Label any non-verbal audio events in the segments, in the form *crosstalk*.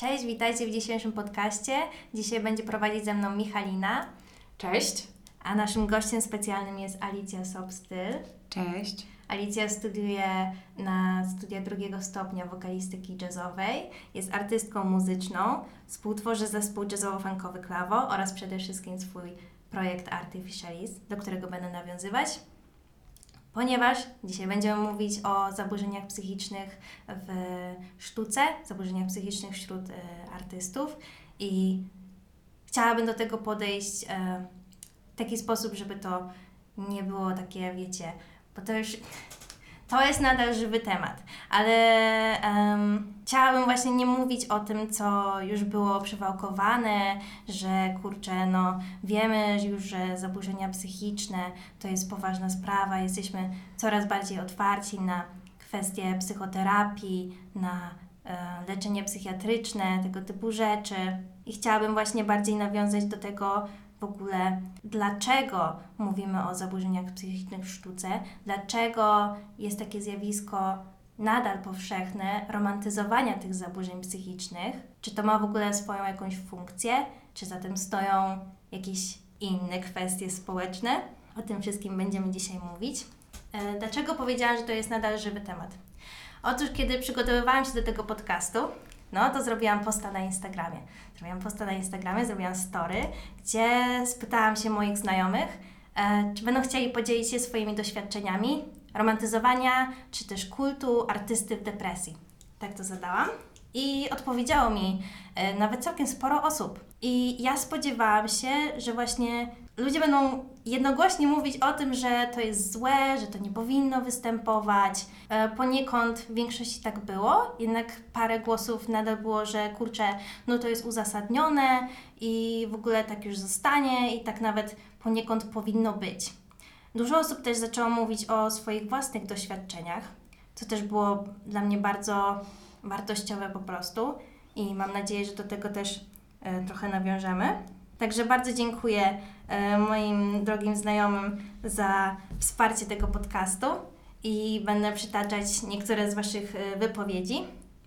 Cześć, witajcie w dzisiejszym podcaście. Dzisiaj będzie prowadzić ze mną Michalina, Cześć. a naszym gościem specjalnym jest Alicja Sobstyl. Cześć. Alicja studiuje na studia drugiego stopnia wokalistyki jazzowej, jest artystką muzyczną, współtworzy zespół jazzowo-funkowy Klawo oraz przede wszystkim swój projekt Artificialis, do którego będę nawiązywać. Ponieważ dzisiaj będziemy mówić o zaburzeniach psychicznych w sztuce, zaburzeniach psychicznych wśród e, artystów i chciałabym do tego podejść e, w taki sposób, żeby to nie było takie, wiecie, bo to już to jest nadal żywy temat, ale em, chciałabym właśnie nie mówić o tym, co już było przewałkowane, że kurczę, no wiemy już, że zaburzenia psychiczne to jest poważna sprawa, jesteśmy coraz bardziej otwarci na kwestie psychoterapii, na e, leczenie psychiatryczne, tego typu rzeczy. I chciałabym właśnie bardziej nawiązać do tego w ogóle, dlaczego mówimy o zaburzeniach psychicznych w sztuce, dlaczego jest takie zjawisko nadal powszechne romantyzowania tych zaburzeń psychicznych, czy to ma w ogóle swoją jakąś funkcję, czy za tym stoją jakieś inne kwestie społeczne. O tym wszystkim będziemy dzisiaj mówić. E, Dlaczego powiedziałam, że to jest nadal żywy temat? Otóż, kiedy przygotowywałam się do tego podcastu, no to zrobiłam posta na Instagramie. Zrobiłam posta na Instagramie, zrobiłam story, gdzie spytałam się moich znajomych, e, czy będą chcieli podzielić się swoimi doświadczeniami romantyzowania, czy też kultu artysty w depresji. Tak to zadałam. I odpowiedziało mi e, nawet całkiem sporo osób. I ja spodziewałam się, że właśnie ludzie będą jednogłośnie mówić o tym, że to jest złe, że to nie powinno występować. E, Poniekąd w większości tak było, jednak parę głosów nadal było, że kurczę, no to jest uzasadnione i w ogóle tak już zostanie i tak nawet poniekąd powinno być. Dużo osób też zaczęło mówić o swoich własnych doświadczeniach, co też było dla mnie bardzo wartościowe po prostu i mam nadzieję, że do tego też trochę nawiążemy. Także bardzo dziękuję e, moim drogim znajomym za wsparcie tego podcastu i będę przytaczać niektóre z Waszych e, wypowiedzi,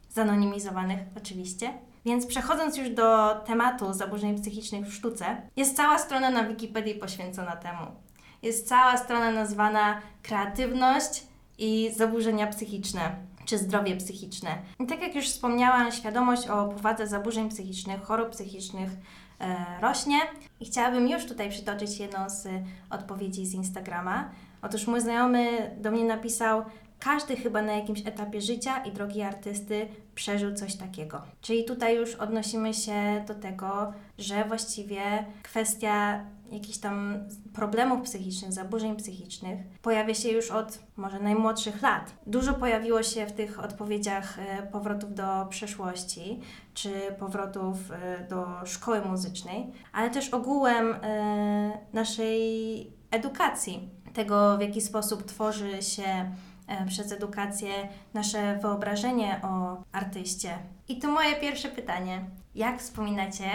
zanonimizowanych oczywiście. Więc przechodząc już do tematu zaburzeń psychicznych w sztuce, jest cała strona na Wikipedii poświęcona temu. Jest cała strona nazwana Kreatywność i zaburzenia psychiczne czy zdrowie psychiczne. I tak jak już wspomniałam, świadomość o powadze zaburzeń psychicznych, chorób psychicznych e, rośnie i chciałabym już tutaj przytoczyć jedną z odpowiedzi z Instagrama. Otóż mój znajomy do mnie napisał, każdy chyba na jakimś etapie życia i drogi artysty przeżył coś takiego. Czyli tutaj już odnosimy się do tego, że właściwie kwestia jakichś tam problemów psychicznych, zaburzeń psychicznych pojawia się już od może najmłodszych lat. Dużo pojawiło się w tych odpowiedziach e, powrotów do przeszłości, czy powrotów e, do szkoły muzycznej, ale też ogółem e, naszej edukacji, tego w jaki sposób tworzy się przez edukację nasze wyobrażenie o artyście. I tu moje pierwsze pytanie. Jak wspominacie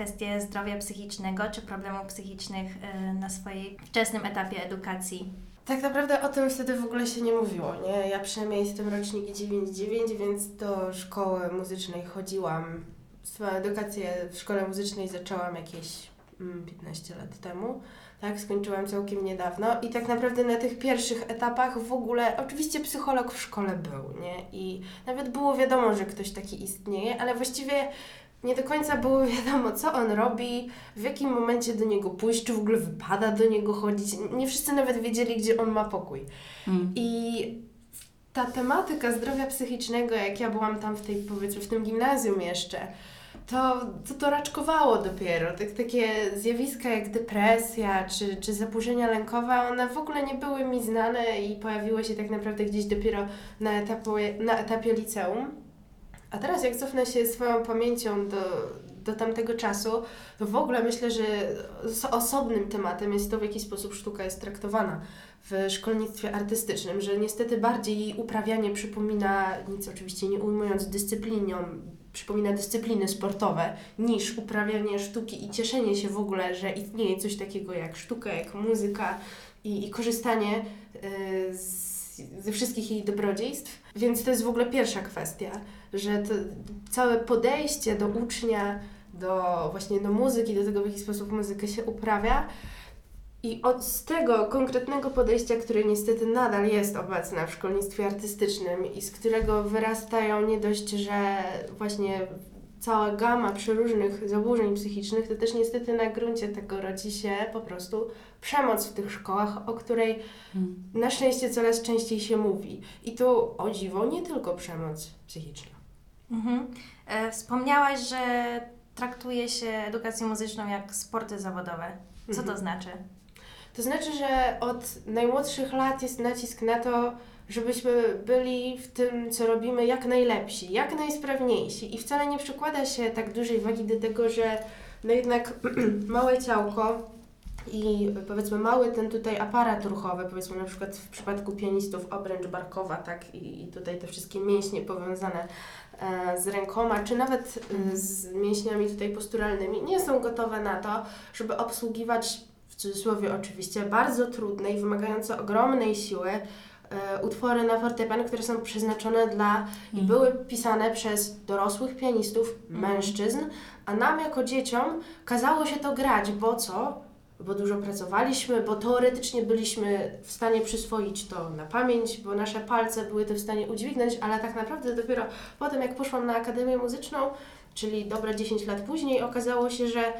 kwestie zdrowia psychicznego czy problemów psychicznych e, na swojej wczesnym etapie edukacji? Tak naprawdę o tym wtedy w ogóle się nie mówiło, nie? Ja przynajmniej jestem rocznik 99, więc do szkoły muzycznej chodziłam. Swoją edukację w szkole muzycznej zaczęłam jakieś mm, 15 lat temu. Tak, skończyłam całkiem niedawno i tak naprawdę na tych pierwszych etapach w ogóle, oczywiście psycholog w szkole był, nie? I nawet było wiadomo, że ktoś taki istnieje, ale właściwie nie do końca było *laughs* wiadomo, co on robi, w jakim momencie do niego pójść, czy w ogóle wypada do niego chodzić. Nie wszyscy nawet wiedzieli, gdzie on ma pokój. I ta tematyka zdrowia psychicznego, jak ja byłam tam w tej, powiedzmy, w tym gimnazjum jeszcze, to to, to raczkowało dopiero. Tak, takie zjawiska jak depresja czy, czy zaburzenia lękowe, one w ogóle nie były mi znane i pojawiły się tak naprawdę gdzieś dopiero na, etapu, na etapie liceum. A teraz jak cofnę się swoją pamięcią do, do tamtego czasu, to w ogóle myślę, że osobnym tematem jest to, w jaki sposób sztuka jest traktowana w szkolnictwie artystycznym, że niestety bardziej jej uprawianie przypomina, nic oczywiście nie ujmując dyscypliną, przypomina dyscypliny sportowe, niż uprawianie sztuki i cieszenie się w ogóle, że istnieje coś takiego jak sztuka, jak muzyka i, i korzystanie y, z ze wszystkich jej dobrodziejstw. Więc to jest w ogóle pierwsza kwestia, że to całe podejście do ucznia, do właśnie do muzyki, do tego, w jaki sposób muzykę się uprawia, i od tego konkretnego podejścia, które niestety nadal jest obecne w szkolnictwie artystycznym i z którego wyrastają nie dość, że właśnie cała gama przeróżnych zaburzeń psychicznych, to też niestety na gruncie tego rodzi się po prostu przemoc w tych szkołach, o której hmm. na szczęście coraz częściej się mówi. I to o dziwo nie tylko przemoc psychiczna. Mhm. E, wspomniałaś, że traktuje się edukację muzyczną jak sporty zawodowe. Co mhm. to znaczy? To znaczy, że od najmłodszych lat jest nacisk na to, żebyśmy byli w tym, co robimy, jak najlepsi, jak najsprawniejsi. I wcale nie przykłada się tak dużej wagi do tego, że no jednak *clears throat* małe ciałko i powiedzmy mały ten tutaj aparat ruchowy, powiedzmy na przykład w przypadku pianistów obręcz barkowa, tak, i, i tutaj te wszystkie mięśnie powiązane e, z rękoma, czy nawet e, z mięśniami tutaj posturalnymi, nie są gotowe na to, żeby obsługiwać cudzysłowie oczywiście, bardzo trudne i wymagające ogromnej siły utwory na fortepian, które są przeznaczone dla i mhm. były pisane przez dorosłych pianistów, mm. mężczyzn, a nam jako dzieciom kazało się to grać, bo co? Bo dużo pracowaliśmy, bo teoretycznie byliśmy w stanie przyswoić to na pamięć, bo nasze palce były to w stanie udźwignąć, ale tak naprawdę dopiero potem, jak poszłam na Akademię Muzyczną, czyli dobre 10 lat później, okazało się, że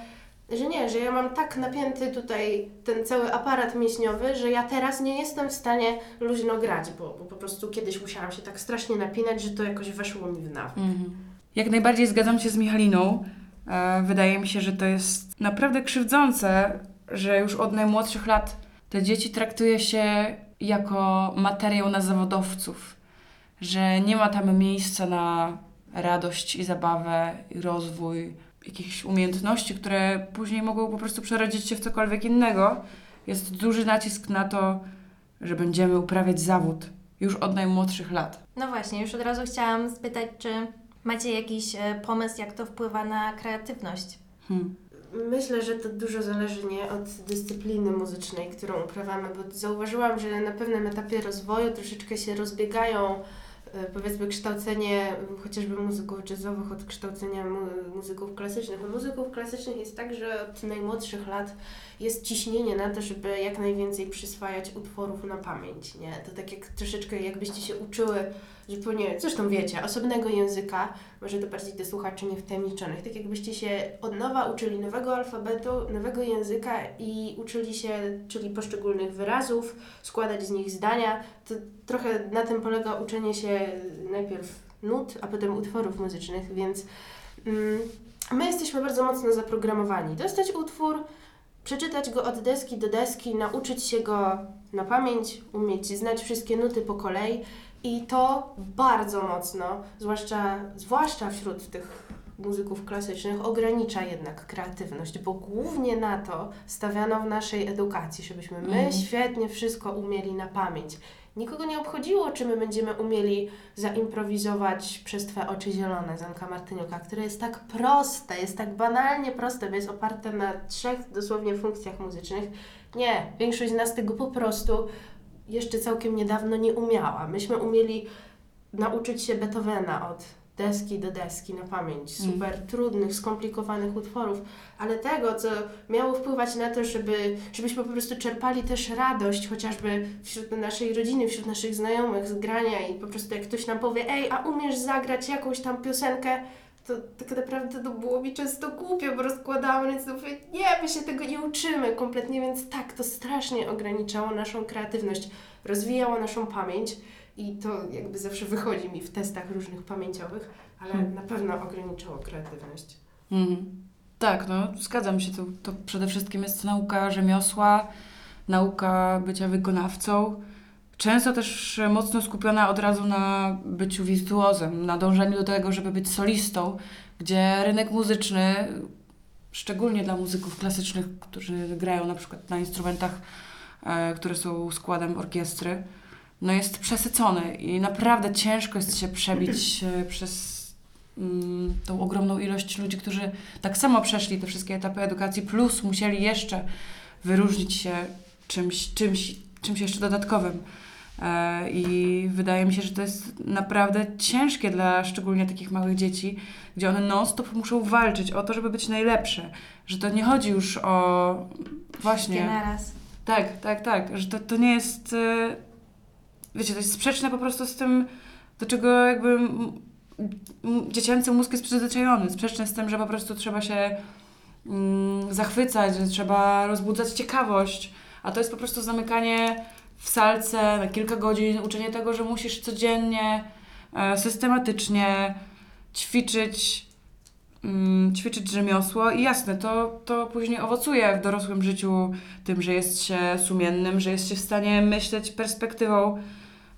że nie, że ja mam tak napięty tutaj ten cały aparat mięśniowy, że ja teraz nie jestem w stanie luźno grać, bo, bo po prostu kiedyś musiałam się tak strasznie napinać, że to jakoś weszło mi w nawyk. Mhm. Jak najbardziej zgadzam się z Michaliną. E, wydaje mi się, że to jest naprawdę krzywdzące, że już od najmłodszych lat te dzieci traktuje się jako materiał na zawodowców, że nie ma tam miejsca na radość i zabawę i rozwój jakichś umiejętności, które później mogą po prostu przerodzić się w cokolwiek innego, jest duży nacisk na to, że będziemy uprawiać zawód już od najmłodszych lat. No właśnie, już od razu chciałam spytać, czy macie jakiś e, pomysł, jak to wpływa na kreatywność? Hmm. Myślę, że to dużo zależy nie od dyscypliny muzycznej, którą uprawiamy, bo zauważyłam, że na pewnym etapie rozwoju troszeczkę się rozbiegają powiedzmy kształcenie chociażby muzyków jazzowych od kształcenia mu- muzyków klasycznych. U muzyków klasycznych jest tak, że od najmłodszych lat jest ciśnienie na to, żeby jak najwięcej przyswajać utworów na pamięć, nie? To tak jak troszeczkę jakbyście się uczyły zupełnie, zresztą wiecie, osobnego języka, może to bardziej do słuchaczy niewtajemniczonych, tak jakbyście się od nowa uczyli nowego alfabetu, nowego języka i uczyli się, czyli poszczególnych wyrazów, składać z nich zdania, to trochę na tym polega uczenie się najpierw nut, a potem utworów muzycznych, więc mm, my jesteśmy bardzo mocno zaprogramowani. Dostać utwór, przeczytać go od deski do deski, nauczyć się go na pamięć, umieć znać wszystkie nuty po kolei i to bardzo mocno, zwłaszcza, zwłaszcza wśród tych muzyków klasycznych, ogranicza jednak kreatywność, bo głównie na to stawiano w naszej edukacji, żebyśmy my mm. świetnie wszystko umieli na pamięć. Nikogo nie obchodziło, czy my będziemy umieli zaimprowizować przez Twe oczy zielone Zanka Martyniuka, które jest tak proste, jest tak banalnie proste, bo jest oparte na trzech dosłownie funkcjach muzycznych. Nie, większość z nas tego po prostu jeszcze całkiem niedawno nie umiała. Myśmy umieli nauczyć się Beethovena od deski do deski na pamięć, mm. super mm. trudnych, skomplikowanych utworów, ale tego, co miało wpływać na to, żeby, żebyśmy po prostu czerpali też radość, chociażby wśród naszej rodziny, wśród naszych znajomych z grania i po prostu jak ktoś nam powie, ej, a umiesz zagrać jakąś tam piosenkę, to tak naprawdę to było mi często głupio, bo rozkładałam ręce, mówię, nie, my się tego nie uczymy kompletnie, więc tak, to strasznie ograniczało naszą kreatywność, rozwijało naszą pamięć i to jakby zawsze wychodzi mi w testach różnych pamięciowych, ale hmm. na pewno ograniczało kreatywność. Mhm. Tak, no zgadzam się, to, to przede wszystkim jest nauka rzemiosła, nauka bycia wykonawcą, często też mocno skupiona od razu na byciu wirtuozem, na dążeniu do tego, żeby być solistą, gdzie rynek muzyczny, szczególnie dla muzyków klasycznych, którzy grają na przykład na instrumentach, e, które są składem orkiestry, no jest przesycony i naprawdę ciężko jest się przebić e, przez mm, tą ogromną ilość ludzi, którzy tak samo przeszli te wszystkie etapy edukacji, plus musieli jeszcze wyróżnić się czymś, czymś, czymś jeszcze dodatkowym. E, I wydaje mi się, że to jest naprawdę ciężkie dla szczególnie takich małych dzieci, gdzie one non-stop muszą walczyć o to, żeby być najlepsze. Że to nie chodzi już o właśnie. Wszystkie naraz. Tak, tak, tak. Że to, to nie jest. e, Wiecie, to jest sprzeczne po prostu z tym, do czego jakby dziecięcy mózg jest przyzwyczajony. Sprzeczne z tym, że po prostu trzeba się mm, zachwycać, że trzeba rozbudzać ciekawość. A to jest po prostu zamykanie w salce na kilka godzin, uczenie tego, że musisz codziennie, e, systematycznie ćwiczyć, mm, ćwiczyć rzemiosło i jasne, to, to później owocuje w dorosłym życiu tym, że jest się sumiennym, że jest się w stanie myśleć perspektywą,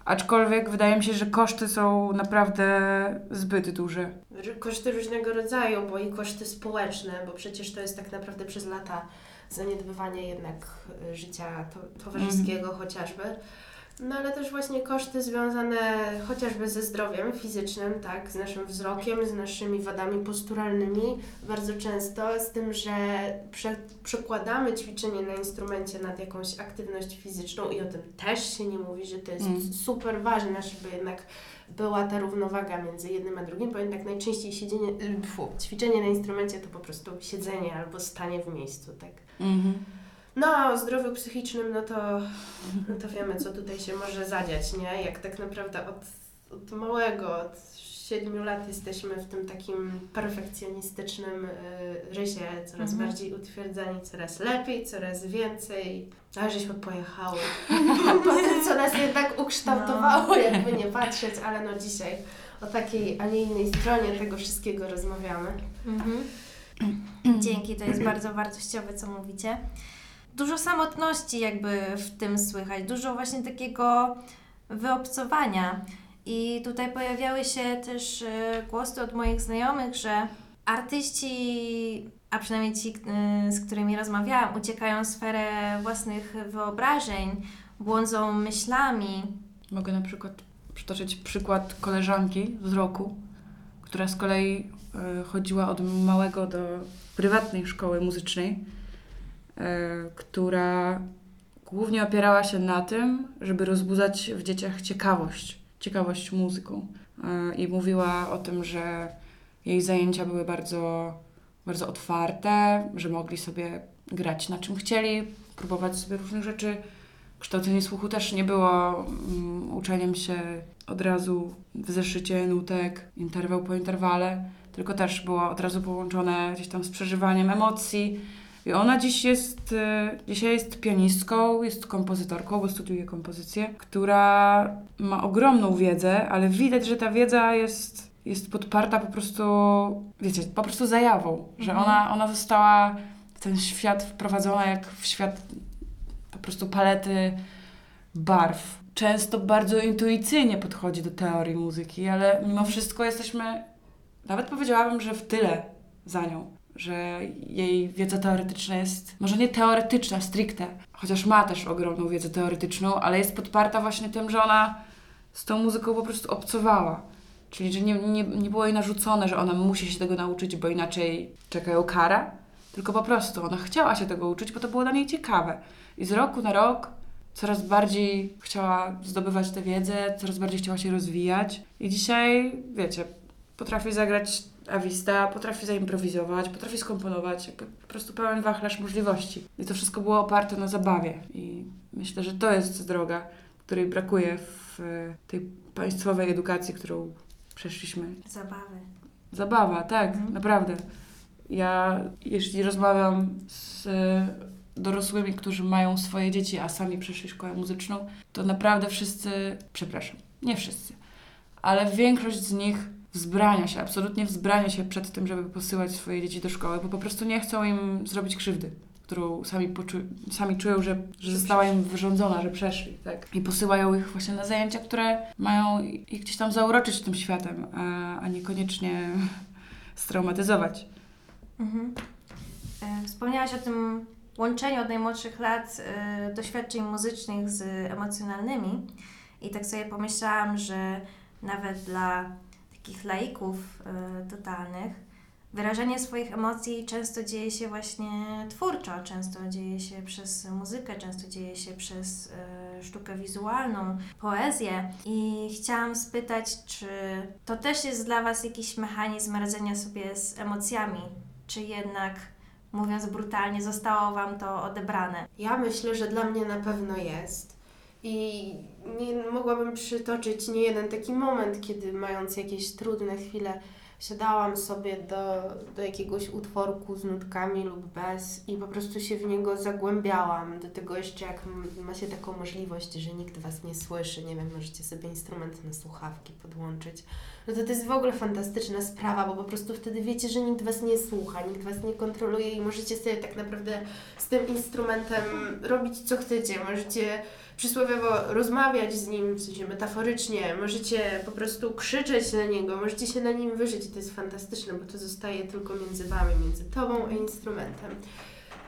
aczkolwiek wydaje mi się, że koszty są naprawdę zbyt duże. Że Koszty różnego rodzaju, bo i koszty społeczne, bo przecież to jest tak naprawdę przez lata zaniedbywanie jednak y, życia to, towarzyskiego chociażby. No ale też właśnie koszty związane chociażby ze zdrowiem fizycznym, tak, z naszym wzrokiem, z naszymi wadami posturalnymi, bardzo często z tym, że prze, przekładamy ćwiczenie na instrumencie nad jakąś aktywność fizyczną i o tym też się nie mówi, że to jest Mm. super ważne, żeby jednak była ta równowaga między jednym a drugim, bo jednak najczęściej siedzenie, y, fu, ćwiczenie na instrumencie to po prostu siedzenie albo stanie w miejscu, tak. Mhm. No a o zdrowiu psychicznym, no to, no to wiemy, co tutaj się może zadziać, nie? Jak tak naprawdę od, od małego, od siedmiu lat jesteśmy w tym takim perfekcjonistycznym y, rysie, coraz Mhm. bardziej utwierdzani, coraz lepiej, coraz więcej. Ale żeśmy pojechały. *laughs* po tym, co nas jednak ukształtowało, No. jakby nie patrzeć, ale no dzisiaj o takiej, a nie innej stronie tego wszystkiego rozmawiamy. Mhm. *clears throat* Dzięki, to jest bardzo wartościowe, co mówicie. Dużo samotności jakby w tym słychać, dużo właśnie takiego wyobcowania. I tutaj pojawiały się też e, głosy od moich znajomych, że artyści, a przynajmniej ci, e, z którymi rozmawiałam, uciekają w sferę własnych wyobrażeń, błądzą myślami. Mogę na przykład przytoczyć przykład koleżanki z roku, która z kolei chodziła od małego do prywatnej szkoły muzycznej, e, która głównie opierała się na tym, żeby rozbudzać w dzieciach ciekawość, ciekawość muzyką. E, I mówiła o tym, że jej zajęcia były bardzo, bardzo otwarte, że mogli sobie grać na czym chcieli, próbować sobie różnych rzeczy. Kształcenie słuchu też nie było mm, uczeniem się od razu w zeszycie nutek, interwał po interwale, tylko też było od razu połączone gdzieś tam z przeżywaniem emocji. I ona dziś jest, e, dzisiaj jest pianistką, jest kompozytorką, bo studiuje kompozycję, która ma ogromną wiedzę, ale widać, że ta wiedza jest, jest podparta po prostu, wiecie, po prostu zajawą, że Mhm. ona, ona została w ten świat wprowadzona jak w świat po prostu palety barw. Często bardzo intuicyjnie podchodzi do teorii muzyki, ale mimo wszystko jesteśmy, nawet powiedziałabym, że w tyle za nią. Że jej wiedza teoretyczna jest, może nie teoretyczna stricte, chociaż ma też ogromną wiedzę teoretyczną, ale jest podparta właśnie tym, że ona z tą muzyką po prostu obcowała. Czyli, że nie, nie, nie było jej narzucone, że ona musi się tego nauczyć, bo inaczej czeka ją kara, tylko po prostu ona chciała się tego uczyć, bo to było dla niej ciekawe. I z roku na rok coraz bardziej chciała zdobywać tę wiedzę, coraz bardziej chciała się rozwijać. I dzisiaj, wiecie, potrafi zagrać awista, potrafi zaimprowizować, potrafi skomponować, po prostu pełen wachlarz możliwości. I to wszystko było oparte na zabawie. I myślę, że to jest droga, której brakuje w e, tej państwowej edukacji, którą przeszliśmy. Zabawy. Zabawa, tak, Mhm. naprawdę. Ja, jeśli rozmawiam z e, dorosłymi, którzy mają swoje dzieci, a sami przeszli szkołę muzyczną, to naprawdę wszyscy, przepraszam, nie wszyscy, ale większość z nich wzbrania się, absolutnie wzbrania się przed tym, żeby posyłać swoje dzieci do szkoły, bo po prostu nie chcą im zrobić krzywdy, którą sami, poczu- sami czują, że, że została im wyrządzona, że przeszli. Tak. I posyłają ich właśnie na zajęcia, które mają ich gdzieś tam zauroczyć tym światem, a, a niekoniecznie *laughs* straumatyzować. Mhm. E, Wspomniałaś o tym łączeniu od najmłodszych lat e, doświadczeń muzycznych z emocjonalnymi i tak sobie pomyślałam, że nawet dla takich laików e, totalnych wyrażanie swoich emocji często dzieje się właśnie twórczo, często dzieje się przez muzykę, często dzieje się przez e, sztukę wizualną, poezję i chciałam spytać, czy to też jest dla Was jakiś mechanizm radzenia sobie z emocjami, czy jednak, mówiąc brutalnie, zostało Wam to odebrane? Ja myślę, że dla mnie na pewno jest. I nie mogłabym przytoczyć nie jeden taki moment, kiedy mając jakieś trudne chwile, siadałam sobie do, do jakiegoś utworku z nutkami lub bez i po prostu się w niego zagłębiałam. Do tego jeszcze jak m- ma się taką możliwość, że nikt Was nie słyszy, nie wiem, możecie sobie instrument na słuchawki podłączyć. No to to jest w ogóle fantastyczna sprawa, bo po prostu wtedy wiecie, że nikt Was nie słucha, nikt Was nie kontroluje i możecie sobie tak naprawdę z tym instrumentem robić co chcecie. Możecie przysłowiowo rozmawiać z nim, w sensie metaforycznie, możecie po prostu krzyczeć na niego, możecie się na nim wyżyć. To jest fantastyczne, bo to zostaje tylko między Wami, między Tobą a instrumentem.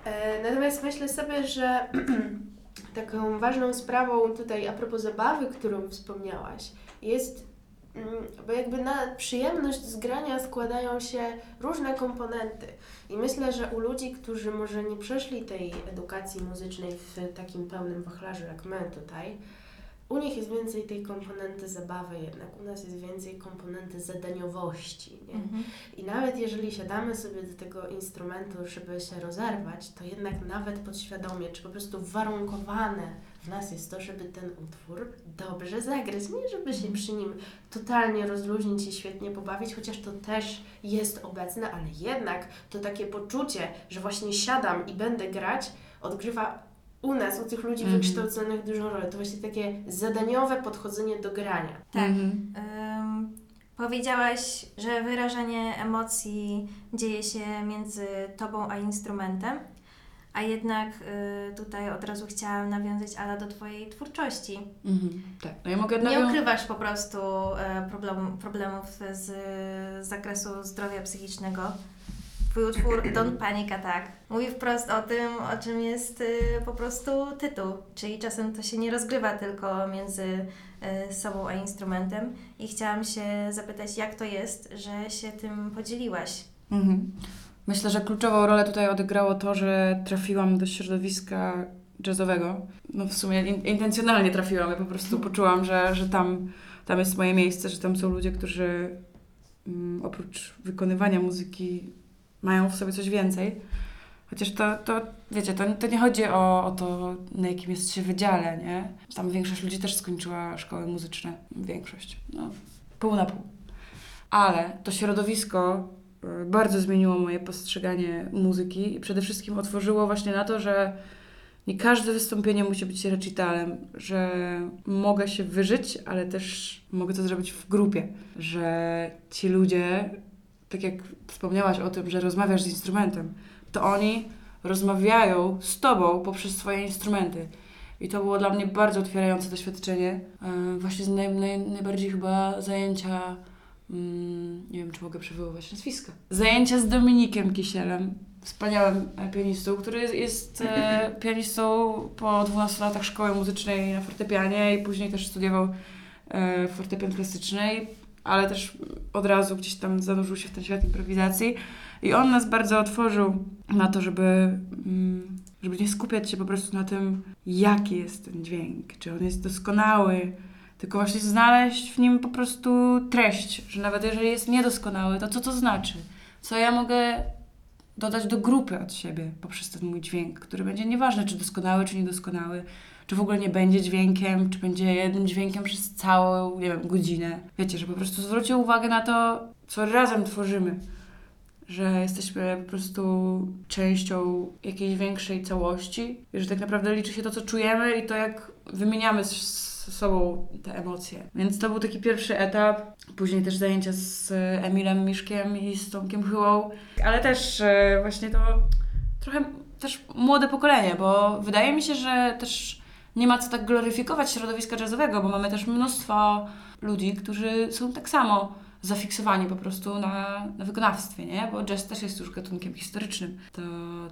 E, natomiast myślę sobie, że *clears throat* taką ważną sprawą tutaj a propos zabawy, którą wspomniałaś, jest, bo jakby na przyjemność z grania składają się różne komponenty. I myślę, że u ludzi, którzy może nie przeszli tej edukacji muzycznej w takim pełnym wachlarzu jak my tutaj, u nich jest więcej tej komponenty zabawy jednak, u nas jest więcej komponenty zadaniowości, nie? I nawet jeżeli siadamy sobie do tego instrumentu, żeby się rozerwać, to jednak nawet podświadomie, czy po prostu warunkowane w nas jest to, żeby ten utwór dobrze zagrać. Nie żeby się przy nim totalnie rozluźnić i świetnie pobawić, chociaż to też jest obecne, ale jednak to takie poczucie, że właśnie siadam i będę grać, odgrywa u nas, u tych ludzi Mhm. wykształconych dużą rolę. To właśnie takie zadaniowe podchodzenie do grania. Tak. Mhm. Ym, powiedziałaś, że wyrażanie emocji dzieje się między tobą a instrumentem, a jednak y, tutaj od razu chciałam nawiązać Ala do twojej twórczości. Mhm. Tak, no ja mogę Nie nawią- ukrywasz po prostu e, problem, problemów z, z zakresu zdrowia psychicznego. Twój utwór *clears throat* Don't Panic Attack mówi wprost o tym, o czym jest y, po prostu tytuł. Czyli czasem to się nie rozgrywa tylko między y, sobą a instrumentem. I chciałam się zapytać, jak to jest, że się tym podzieliłaś? Mhm. Myślę, że kluczową rolę tutaj odegrało to, że trafiłam do środowiska jazzowego. No w sumie in, intencjonalnie trafiłam. Ja po prostu poczułam, że, że tam, tam jest moje miejsce, że tam są ludzie, którzy mm, oprócz wykonywania muzyki mają w sobie coś więcej. Chociaż to, to wiecie, to, to nie chodzi o, o to, na jakim jest się wydziale, nie? Tam większość ludzi też skończyła szkoły muzyczne. Większość. No, pół na pół. Ale to środowisko bardzo zmieniło moje postrzeganie muzyki i przede wszystkim otworzyło właśnie na to, że nie każde wystąpienie musi być recitalem, że mogę się wyżyć, ale też mogę to zrobić w grupie, że ci ludzie, tak jak wspomniałaś o tym, że rozmawiasz z instrumentem, to oni rozmawiają z tobą poprzez swoje instrumenty. I to było dla mnie bardzo otwierające doświadczenie. E, Właśnie z naj, naj, najbardziej chyba zajęcia Mm, nie wiem, czy mogę przywoływać nazwiska. Zajęcia z Dominikiem Kisielem, wspaniałym pianistą, który jest, jest e, *laughs* pianistą po 12 latach szkoły muzycznej na fortepianie i później też studiował e, fortepian klasyczny, ale też od razu gdzieś tam zanurzył się w ten świat improwizacji. I on nas bardzo otworzył na to, żeby, mm, żeby nie skupiać się po prostu na tym, jaki jest ten dźwięk, czy on jest doskonały, tylko właśnie znaleźć w nim po prostu treść, że nawet jeżeli jest niedoskonały, to co to znaczy? Co ja mogę dodać do grupy od siebie poprzez ten mój dźwięk, który będzie nieważne, czy doskonały, czy niedoskonały, czy w ogóle nie będzie dźwiękiem, czy będzie jednym dźwiękiem przez całą, nie wiem, godzinę. Wiecie, że po prostu zwróćcie uwagę na to, co razem tworzymy. Że jesteśmy po prostu częścią jakiejś większej całości i że tak naprawdę liczy się to, co czujemy i to, jak wymieniamy z sobą te emocje. Więc to był taki pierwszy etap. Później też zajęcia z Emilem Miszkiem i z Tomkiem Chyłą. Ale też e, właśnie to trochę też młode pokolenie, bo wydaje mi się, że też nie ma co tak gloryfikować środowiska jazzowego, bo mamy też mnóstwo ludzi, którzy są tak samo zafiksowani po prostu na, na wykonawstwie, nie? Bo jazz też jest już gatunkiem historycznym. To,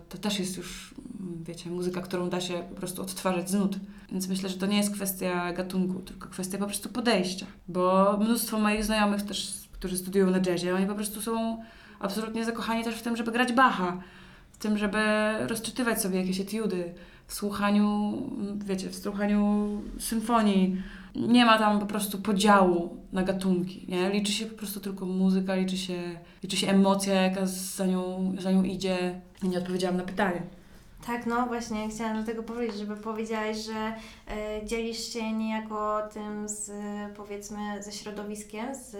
to też jest już, mm, wiecie, muzyka, którą da się po prostu odtwarzać z nut. Więc myślę, że to nie jest kwestia gatunku, tylko kwestia po prostu podejścia. Bo mnóstwo moich znajomych też, którzy studiują na jazzie, oni po prostu są absolutnie zakochani też w tym, żeby grać Bacha, w tym, żeby rozczytywać sobie jakieś etiudy, w słuchaniu, wiecie, w słuchaniu symfonii. Nie ma tam po prostu podziału na gatunki, nie? Liczy się po prostu tylko muzyka, liczy się, liczy się emocja, jaka za nią, za nią idzie. Nie odpowiedziałam na pytanie. Tak, no właśnie, chciałam do tego powiedzieć, żeby powiedziałaś, że e, dzielisz się niejako tym z, powiedzmy, ze środowiskiem, z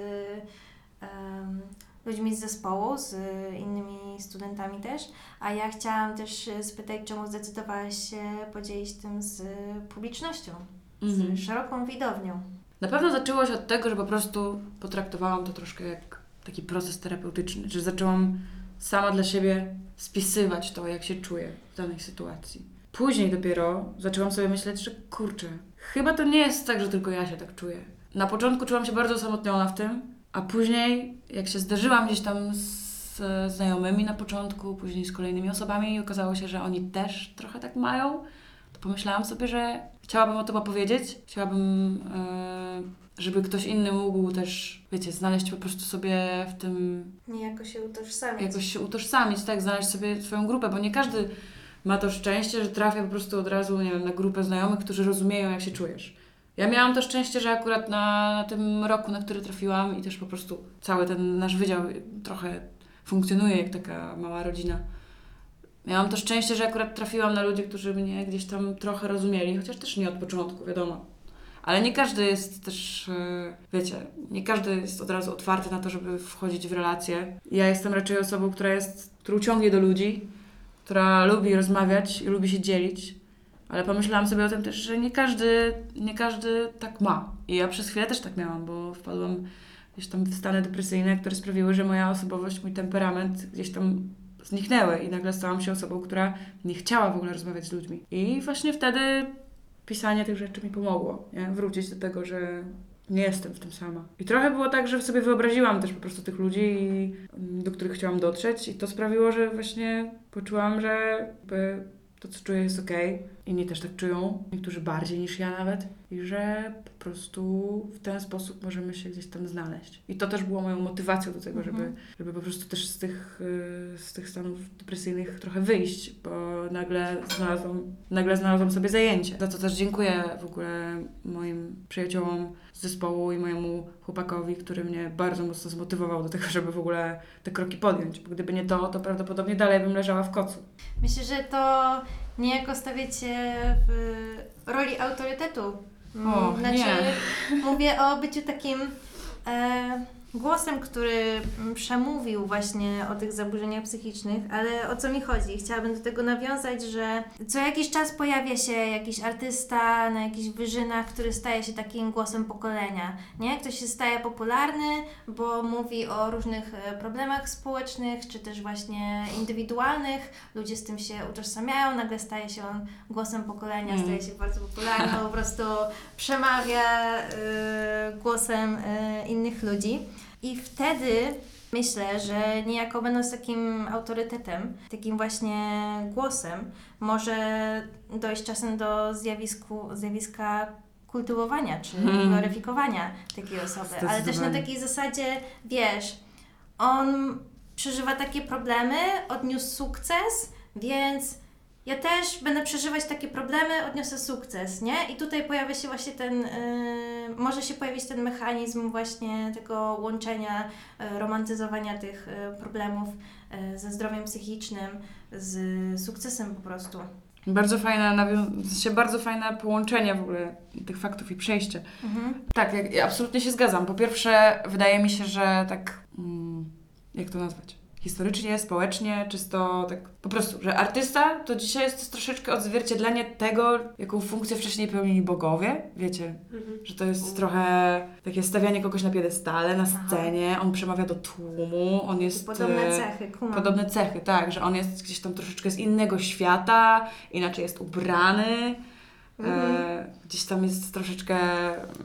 em, ludźmi z zespołu, z innymi studentami też, a ja chciałam też spytać, czemu zdecydowałaś się podzielić tym z publicznością, Mhm. z szeroką widownią. Na pewno zaczęło się od tego, że po prostu potraktowałam to troszkę jak taki proces terapeutyczny, że zaczęłam sama dla siebie spisywać to, jak się czuję w danej sytuacji. Później dopiero zaczęłam sobie myśleć, że kurczę, chyba to nie jest tak, że tylko ja się tak czuję. Na początku czułam się bardzo osamotniona w tym, a później, jak się zdarzyłam gdzieś tam z znajomymi na początku, później z kolejnymi osobami i okazało się, że oni też trochę tak mają, pomyślałam sobie, że chciałabym o tym opowiedzieć. Chciałabym, e, żeby ktoś inny mógł też, wiecie, znaleźć po prostu sobie w tym, Niejako się utożsamiać. jakoś się utożsamić, tak, znaleźć sobie swoją grupę, bo nie każdy ma to szczęście, że trafia po prostu od razu, nie wiem, na grupę znajomych, którzy rozumieją, jak się czujesz. Ja miałam to szczęście, że akurat na, na tym roku, na który trafiłam i też po prostu cały ten nasz wydział trochę funkcjonuje jak taka mała rodzina. Miałam to szczęście, że akurat trafiłam na ludzi, którzy mnie gdzieś tam trochę rozumieli, chociaż też nie od początku, wiadomo. Ale nie każdy jest też, e, wiecie, nie każdy jest od razu otwarty na to, żeby wchodzić w relacje. Ja jestem raczej osobą, która jest, którą ciągnie do ludzi, która lubi rozmawiać i lubi się dzielić. Ale pomyślałam sobie o tym też, że nie każdy, nie każdy tak ma. I ja przez chwilę też tak miałam, bo wpadłam gdzieś tam w stany depresyjne, które sprawiły, że moja osobowość, mój temperament gdzieś tam zniknęły i nagle stałam się osobą, która nie chciała w ogóle rozmawiać z ludźmi. I właśnie wtedy pisanie tych rzeczy mi pomogło, nie? Wrócić do tego, że nie jestem w tym sama. I trochę było tak, że sobie wyobraziłam też po prostu tych ludzi, do których chciałam dotrzeć i to sprawiło, że właśnie poczułam, że to, co czuję jest okej. Inni też tak czują, niektórzy bardziej niż ja nawet. I że po prostu w ten sposób możemy się gdzieś tam znaleźć. I to też było moją motywacją do tego, Mhm. żeby, żeby po prostu też z tych, y, z tych stanów depresyjnych trochę wyjść, bo nagle znalazłam, nagle znalazłam sobie zajęcie. Za to też dziękuję w ogóle moim przyjaciołom z zespołu i mojemu chłopakowi, który mnie bardzo mocno zmotywował do tego, żeby w ogóle te kroki podjąć. Bo gdyby nie to, to prawdopodobnie dalej bym leżała w kocu. Myślę, że to niejako stawiacie w roli autorytetu. Och, znaczy, nie. mówię o byciu takim e, głosem, który mm, przemówił właśnie o tych zaburzeniach psychicznych, ale o co mi chodzi? Chciałabym do tego nawiązać, że co jakiś czas pojawia się jakiś artysta na jakichś wyżynach, który staje się takim głosem pokolenia, nie? Ktoś się staje popularny, bo mówi o różnych e, problemach społecznych, czy też właśnie indywidualnych, ludzie z tym się utożsamiają, nagle staje się on głosem pokolenia, Mm. staje się bardzo popularny, po *laughs* prostu przemawia y, głosem y, innych ludzi. I wtedy myślę, że niejako będąc takim autorytetem, takim właśnie głosem, może dojść czasem do zjawisku, zjawiska kultywowania czy Hmm. gloryfikowania takiej osoby. Ale też na takiej zasadzie, wiesz, on przeżywa takie problemy, odniósł sukces, więc ja też będę przeżywać takie problemy, odniosę sukces, nie? I tutaj pojawia się właśnie ten, yy, może się pojawić ten mechanizm właśnie tego łączenia, yy, romantyzowania tych yy, problemów yy, ze zdrowiem psychicznym, z sukcesem po prostu. Bardzo fajne, się bardzo fajne połączenie w ogóle tych faktów i przejście. Mhm. Tak, ja, ja absolutnie się zgadzam. Po pierwsze, wydaje mi się, że tak, mm, jak to nazwać? Historycznie, społecznie, czysto tak po prostu, że artysta to dzisiaj jest troszeczkę odzwierciedlenie tego, jaką funkcję wcześniej pełnili bogowie. Wiecie, Mhm. że to jest trochę takie stawianie kogoś na piedestale, na Aha. scenie, on przemawia do tłumu, on jest... Podobne e, cechy, kumam. Podobne cechy, tak, że on jest gdzieś tam troszeczkę z innego świata, inaczej jest ubrany, Mhm. e, gdzieś tam jest troszeczkę,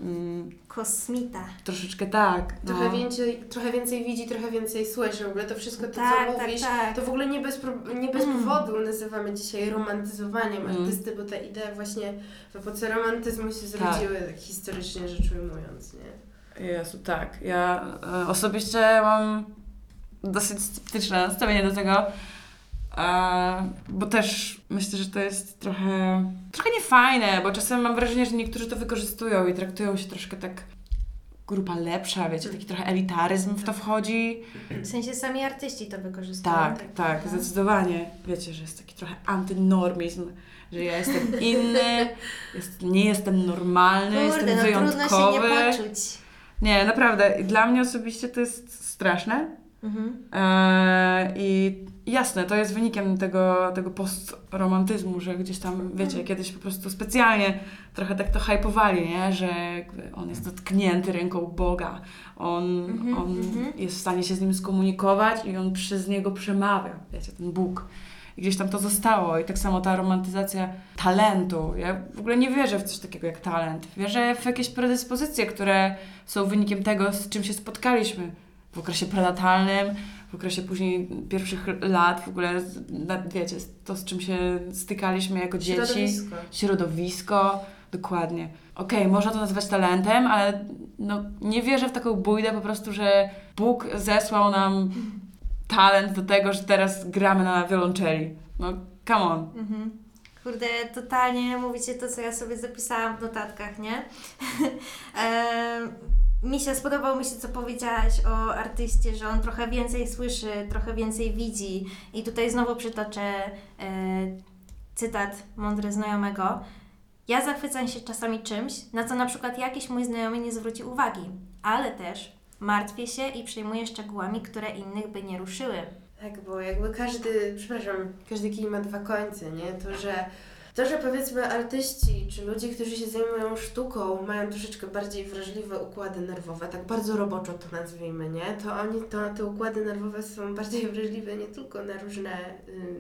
mm, Kosmita. troszeczkę tak. Trochę, no. więcej, trochę więcej widzi, trochę więcej słyszy. W ogóle to wszystko, to Tak, co tak, mówisz, tak. to w ogóle nie bez, nie bez Mm. powodu nazywamy dzisiaj romantyzowaniem Mm. artysty, bo te idee właśnie w epoce romantyzmu się zrodziły tak. historycznie rzecz ujmując, nie? Jezu, tak. Ja e, osobiście mam dosyć sceptyczne nastawienie do tego, A, bo też myślę, że to jest trochę, trochę niefajne, bo czasem mam wrażenie, że niektórzy to wykorzystują i traktują się troszkę tak grupa lepsza, wiecie, taki trochę elitaryzm w to wchodzi. W sensie sami artyści to wykorzystują. Tak, tak, no. zdecydowanie. Wiecie, że jest taki trochę antynormizm, że ja jestem *laughs* inny, jest, nie jestem normalny, Kurde, jestem no wyjątkowy. trudno się nie poczuć. Nie, naprawdę. Dla mnie osobiście to jest straszne. Mhm. Eee, I jasne, to jest wynikiem tego, tego postromantyzmu, że gdzieś tam, wiecie, kiedyś po prostu specjalnie trochę tak to hypowali, nie? że on jest dotknięty ręką Boga, on, Mhm, on mhm. jest w stanie się z nim skomunikować i on przez niego przemawia, wiecie, ten Bóg. I gdzieś tam to zostało. I tak samo ta romantyzacja talentu. Ja w ogóle nie wierzę w coś takiego jak talent. Wierzę w jakieś predyspozycje, które są wynikiem tego, z czym się spotkaliśmy w okresie prenatalnym, okresie później pierwszych lat, w ogóle, wiecie, to z czym się stykaliśmy jako dzieci. Środowisko. Środowisko, dokładnie. Okej, można to nazywać talentem, ale no, nie wierzę w taką bójdę po prostu, że Bóg zesłał nam talent do tego, że teraz gramy na wiolonczeli. No, come on. Mhm. Kurde, totalnie mówicie to, co ja sobie zapisałam w notatkach, nie? *laughs* Mi się spodobał mi się, co powiedziałaś o artyście, że on trochę więcej słyszy, trochę więcej widzi. I tutaj znowu przytoczę e, cytat mądry znajomego. Ja zachwycam się czasami czymś, na co na przykład jakiś mój znajomy nie zwróci uwagi, ale też martwię się i przejmuję szczegółami, które innych by nie ruszyły. Tak, bo jakby każdy, przepraszam, każdy kij ma dwa końce, nie? To, że to, że powiedzmy artyści czy ludzie, którzy się zajmują sztuką, mają troszeczkę bardziej wrażliwe układy nerwowe, tak bardzo roboczo to nazwijmy, nie? To oni, to te układy nerwowe są *laughs* bardziej wrażliwe nie tylko na różne y,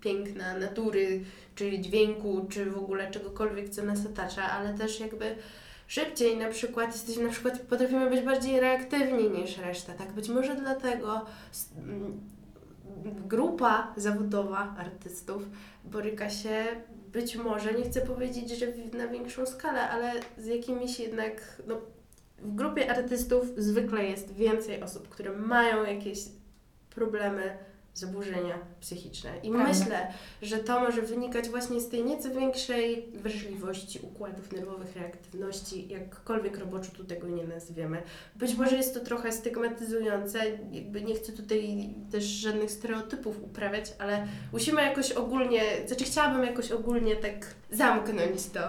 piękna natury, czy dźwięku, czy w ogóle czegokolwiek, co nas otacza, ale też jakby szybciej na przykład jesteśmy, na przykład potrafimy być bardziej reaktywni niż reszta, tak? Być może dlatego grupa zawodowa artystów boryka się być może, nie chcę powiedzieć, że na większą skalę, ale z jakimiś jednak, no, w grupie artystów zwykle jest więcej osób, które mają jakieś problemy, zaburzenia psychiczne. I myślę, że to może wynikać właśnie z tej nieco większej wrażliwości układów nerwowych, reaktywności, jakkolwiek roboczo tu tego nie nazwiemy. Być może jest to trochę stygmatyzujące, jakby nie chcę tutaj też żadnych stereotypów uprawiać, ale musimy jakoś ogólnie, znaczy chciałabym jakoś ogólnie tak zamknąć to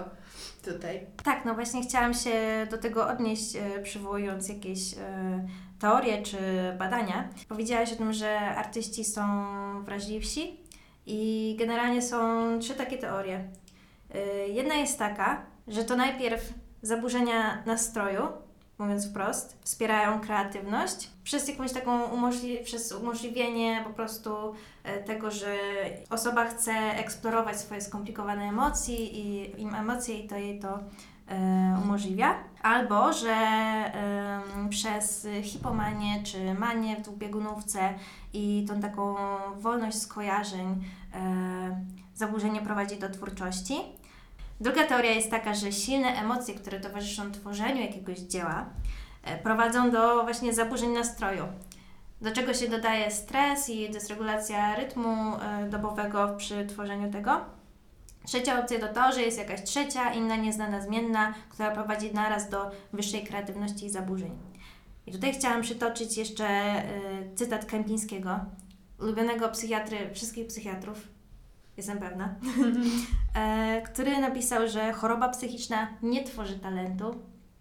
tutaj. Tak, no właśnie chciałam się do tego odnieść, e, przywołując jakieś e, teorie czy badania. Powiedziałaś o tym, że artyści są wrażliwsi i generalnie są trzy takie teorie. E, Jedna jest taka, że to najpierw zaburzenia nastroju, mówiąc wprost, wspierają kreatywność przez jakąś taką umożli- przez umożliwienie po prostu e, tego, że osoba chce eksplorować swoje skomplikowane emocje i emocje i to jej to umożliwia, albo że przez hipomanię czy manię w dwubiegunówce i tą taką wolność skojarzeń e, zaburzenie prowadzi do twórczości. Druga teoria jest taka, że silne emocje, które towarzyszą tworzeniu jakiegoś dzieła, e, prowadzą do właśnie zaburzeń nastroju. Do czego się dodaje stres i dysregulacja rytmu e, dobowego przy tworzeniu tego. Trzecia opcja to to, że jest jakaś trzecia, inna nieznana zmienna, która prowadzi naraz do wyższej kreatywności i zaburzeń. I tutaj chciałam przytoczyć jeszcze e, cytat Kępińskiego, ulubionego psychiatry, wszystkich psychiatrów, jestem pewna, *laughs* e, który napisał, że choroba psychiczna nie tworzy talentu,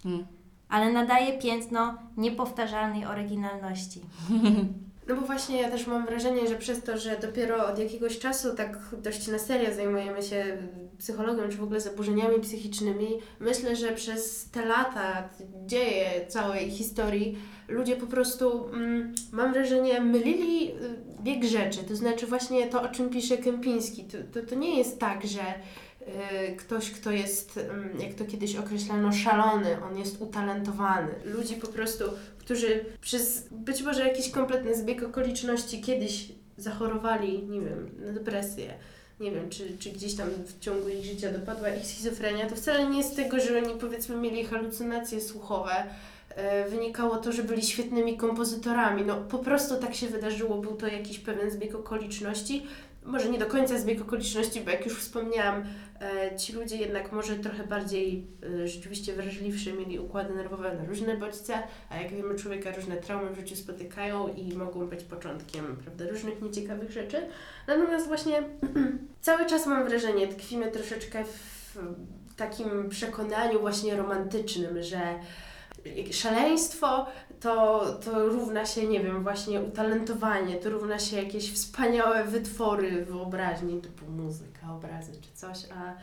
Hmm. ale nadaje piętno niepowtarzalnej oryginalności. *laughs* No bo właśnie ja też mam wrażenie, że przez to, że dopiero od jakiegoś czasu tak dość na serio zajmujemy się psychologią czy w ogóle zaburzeniami psychicznymi, myślę, że przez te lata dzieje całej historii ludzie po prostu, mm, mam wrażenie, mylili y, bieg rzeczy. To znaczy właśnie to, o czym pisze Kępiński. To, to, to nie jest tak, że y, ktoś, kto jest, mm, jak to kiedyś określano, szalony, on jest utalentowany. Ludzi po prostu którzy przez być może jakiś kompletny zbieg okoliczności kiedyś zachorowali, nie wiem, na depresję, nie wiem, czy, czy gdzieś tam w ciągu ich życia dopadła ich schizofrenia, to wcale nie z tego, że oni powiedzmy mieli halucynacje słuchowe, e, wynikało to, że byli świetnymi kompozytorami. No po prostu tak się wydarzyło, był to jakiś pewien zbieg okoliczności może nie do końca zbieg okoliczności, bo jak już wspomniałam, e, ci ludzie jednak może trochę bardziej e, rzeczywiście wrażliwszy mieli układy nerwowe na różne bodźce, a jak wiemy, człowieka różne traumy w życiu spotykają i mogą być początkiem prawda, różnych nieciekawych rzeczy. Natomiast właśnie *clears throat* cały czas mam wrażenie, tkwimy troszeczkę w takim przekonaniu właśnie romantycznym, że szaleństwo to, to równa się, nie wiem, właśnie utalentowanie, to równa się jakieś wspaniałe wytwory wyobraźni, typu muzyka, obrazy czy coś, a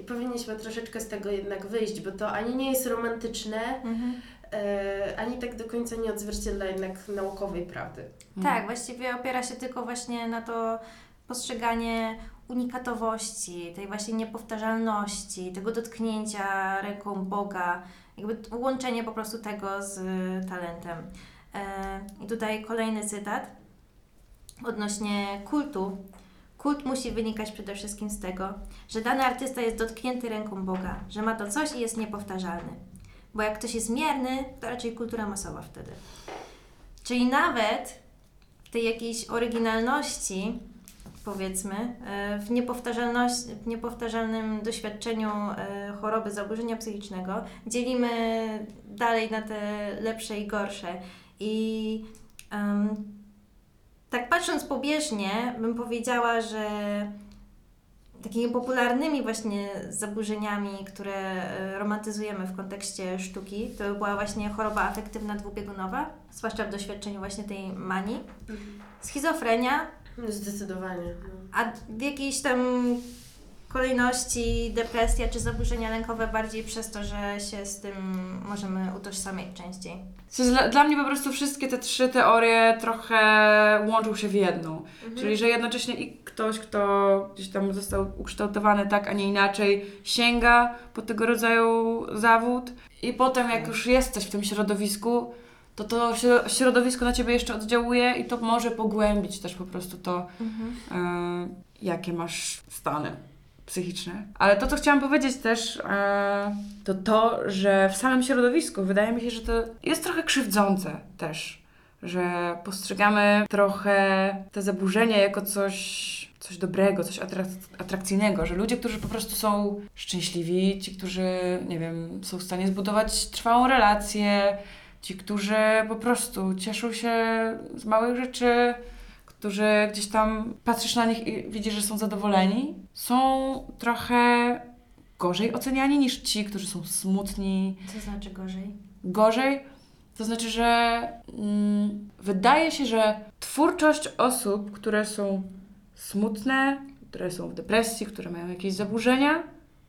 i powinniśmy troszeczkę z tego jednak wyjść, bo to ani nie jest romantyczne, Mhm. e, ani tak do końca nie odzwierciedla jednak naukowej prawdy. Tak, właściwie opiera się tylko właśnie na to postrzeganie unikatowości, tej właśnie niepowtarzalności, tego dotknięcia ręką Boga, jakby łączenie po prostu tego z talentem. E, I tutaj kolejny cytat odnośnie kultu. Kult musi wynikać przede wszystkim z tego, że dany artysta jest dotknięty ręką Boga, że ma to coś i jest niepowtarzalny. Bo jak ktoś jest mierny, to raczej kultura masowa wtedy. Czyli nawet tej jakiejś oryginalności, powiedzmy, e, w, niepowtarzalności, w niepowtarzalnym doświadczeniu e, choroby, zaburzenia psychicznego, dzielimy dalej na te lepsze i gorsze. I em, tak patrząc pobieżnie, bym powiedziała, że takimi popularnymi właśnie zaburzeniami, które e, romantyzujemy w kontekście sztuki, to była właśnie choroba afektywna dwubiegunowa, zwłaszcza w doświadczeniu właśnie tej manii, schizofrenia, No, Zdecydowanie. No. a w jakiejś tam kolejności depresja czy zaburzenia lękowe bardziej przez to, że się z tym możemy utożsamiać częściej. Dla, dla mnie po prostu wszystkie te trzy teorie trochę łączą się w jedną. Czyli, że jednocześnie i ktoś, kto gdzieś tam został ukształtowany tak, a nie inaczej, sięga po tego rodzaju zawód i potem jak już jesteś w tym środowisku, to to śro- środowisko na Ciebie jeszcze oddziałuje i to może pogłębić też po prostu to, e, jakie masz stany psychiczne. Ale to, co chciałam powiedzieć też, e, to to, że w samym środowisku wydaje mi się, że to jest trochę krzywdzące też, że postrzegamy trochę te zaburzenia jako coś, coś dobrego, coś atrak- atrakcyjnego, że ludzie, którzy po prostu są szczęśliwi, ci, którzy, nie wiem, są w stanie zbudować trwałą relację, ci, którzy po prostu cieszą się z małych rzeczy, którzy gdzieś tam patrzysz na nich i widzisz, że są zadowoleni, są trochę gorzej oceniani niż ci, którzy są smutni, Co znaczy gorzej? gorzej. To znaczy, że mm, wydaje się, że twórczość osób, które są smutne, które są w depresji, które mają jakieś zaburzenia,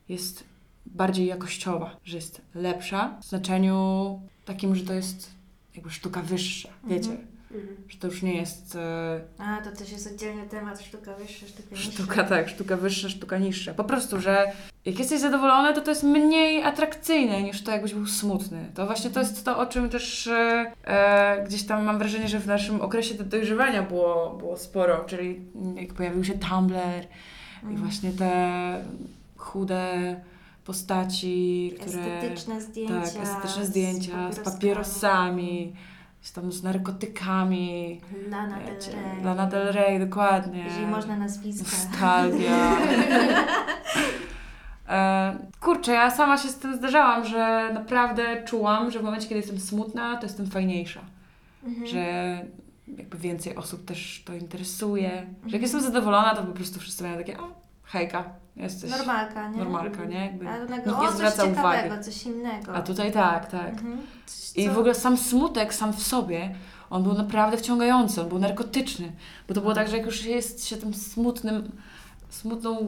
jest bardziej jakościowa, że jest lepsza w znaczeniu takim, że to jest jakby sztuka wyższa, wiecie? Mhm. Mhm. Że to już nie jest e, A, to też jest oddzielny temat, sztuka wyższa, sztuka niższa. Sztuka tak, sztuka wyższa, sztuka niższa. Po prostu, że jak jesteś zadowolony, to to jest mniej atrakcyjne niż to, jakbyś był smutny. To właśnie to jest to, o czym też e, e, gdzieś tam mam wrażenie, że w naszym okresie do dojrzewania było, było sporo, czyli jak pojawił się Tumblr i Mhm. właśnie te chude postaci, które... Estetyczne zdjęcia. Tak, estetyczne zdjęcia z papieroskami. papierosami, z, tam z narkotykami. Lana Del wiecie, Rey. Lana Del Rey, dokładnie. Jeżeli można nazwiska. Nostalgia. *laughs* e, kurczę, ja sama się z tym zdarzałam, że naprawdę czułam, że w momencie, kiedy jestem smutna, to jestem fajniejsza. Mhm. Że jakby więcej osób też to interesuje. Że jak jestem zadowolona, to po prostu wszyscy mają takie, o, hejka, jesteś Normalka, nie? normalka, nie? Jakby A nikt nie coś zwraca ciekawego, uwagi. coś innego. A tutaj tak, tak. Mhm. Coś, I co- w ogóle sam smutek, sam w sobie, on był naprawdę wciągający, on był narkotyczny. Bo to było tak, że jak już jest się tym smutnym, smutną,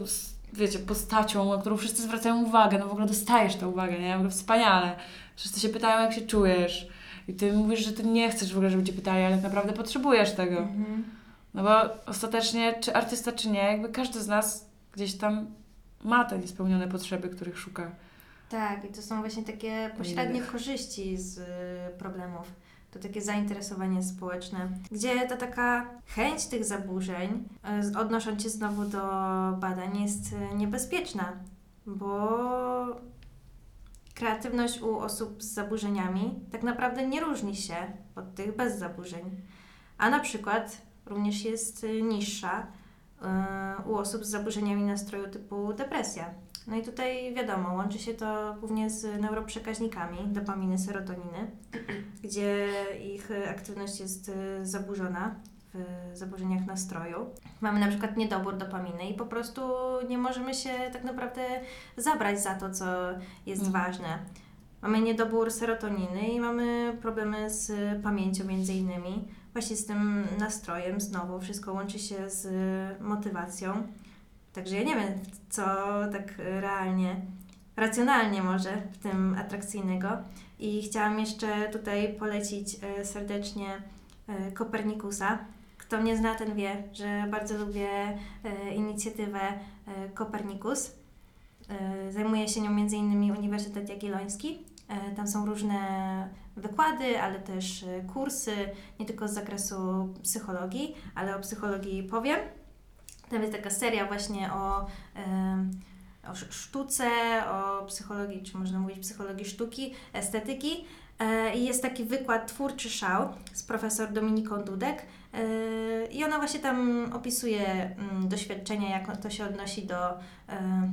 wiecie, postacią, na którą wszyscy zwracają uwagę, no w ogóle dostajesz tę uwagę, nie? W ogóle wspaniale. Wszyscy się pytają, jak się czujesz. I ty mówisz, że ty nie chcesz w ogóle, żeby cię pytali, ale naprawdę potrzebujesz tego. Mhm. No bo ostatecznie, czy artysta, czy nie, jakby każdy z nas gdzieś tam ma te niespełnione potrzeby, których szuka. Tak, i to są właśnie takie pośrednie korzyści z y, problemów. To takie zainteresowanie społeczne, gdzie ta taka chęć tych zaburzeń, y, odnosząc się znowu do badań, jest y, niebezpieczna, bo kreatywność u osób z zaburzeniami tak naprawdę nie różni się od tych bez zaburzeń. A na przykład również jest niższa u osób z zaburzeniami nastroju typu depresja. No i tutaj wiadomo, łączy się to głównie z neuroprzekaźnikami dopaminy, serotoniny, *clears throat* gdzie ich aktywność jest e, zaburzona w zaburzeniach nastroju. Mamy na przykład niedobór dopaminy i po prostu nie możemy się tak naprawdę zabrać za to, co jest Mhm. ważne. Mamy niedobór serotoniny i mamy problemy z pamięcią między innymi. Właśnie z tym nastrojem znowu wszystko łączy się z motywacją. Także ja nie wiem, co tak realnie, racjonalnie może w tym atrakcyjnego. I chciałam jeszcze tutaj polecić e, serdecznie e, Kopernikusa. Kto mnie zna, ten wie, że bardzo lubię inicjatywę Kopernikus. Zajmuje się nią m.in. Uniwersytet Jagielloński. Tam są różne wykłady, ale też e, kursy, nie tylko z zakresu psychologii, ale o psychologii powiem. Tam jest taka seria właśnie o, o sz- sztuce, o psychologii, czy można mówić psychologii sztuki, estetyki. E, I jest taki wykład Twórczy Szał z profesor Dominiką Dudek. E, I ona właśnie tam opisuje mm, doświadczenia, jak to się odnosi do, e,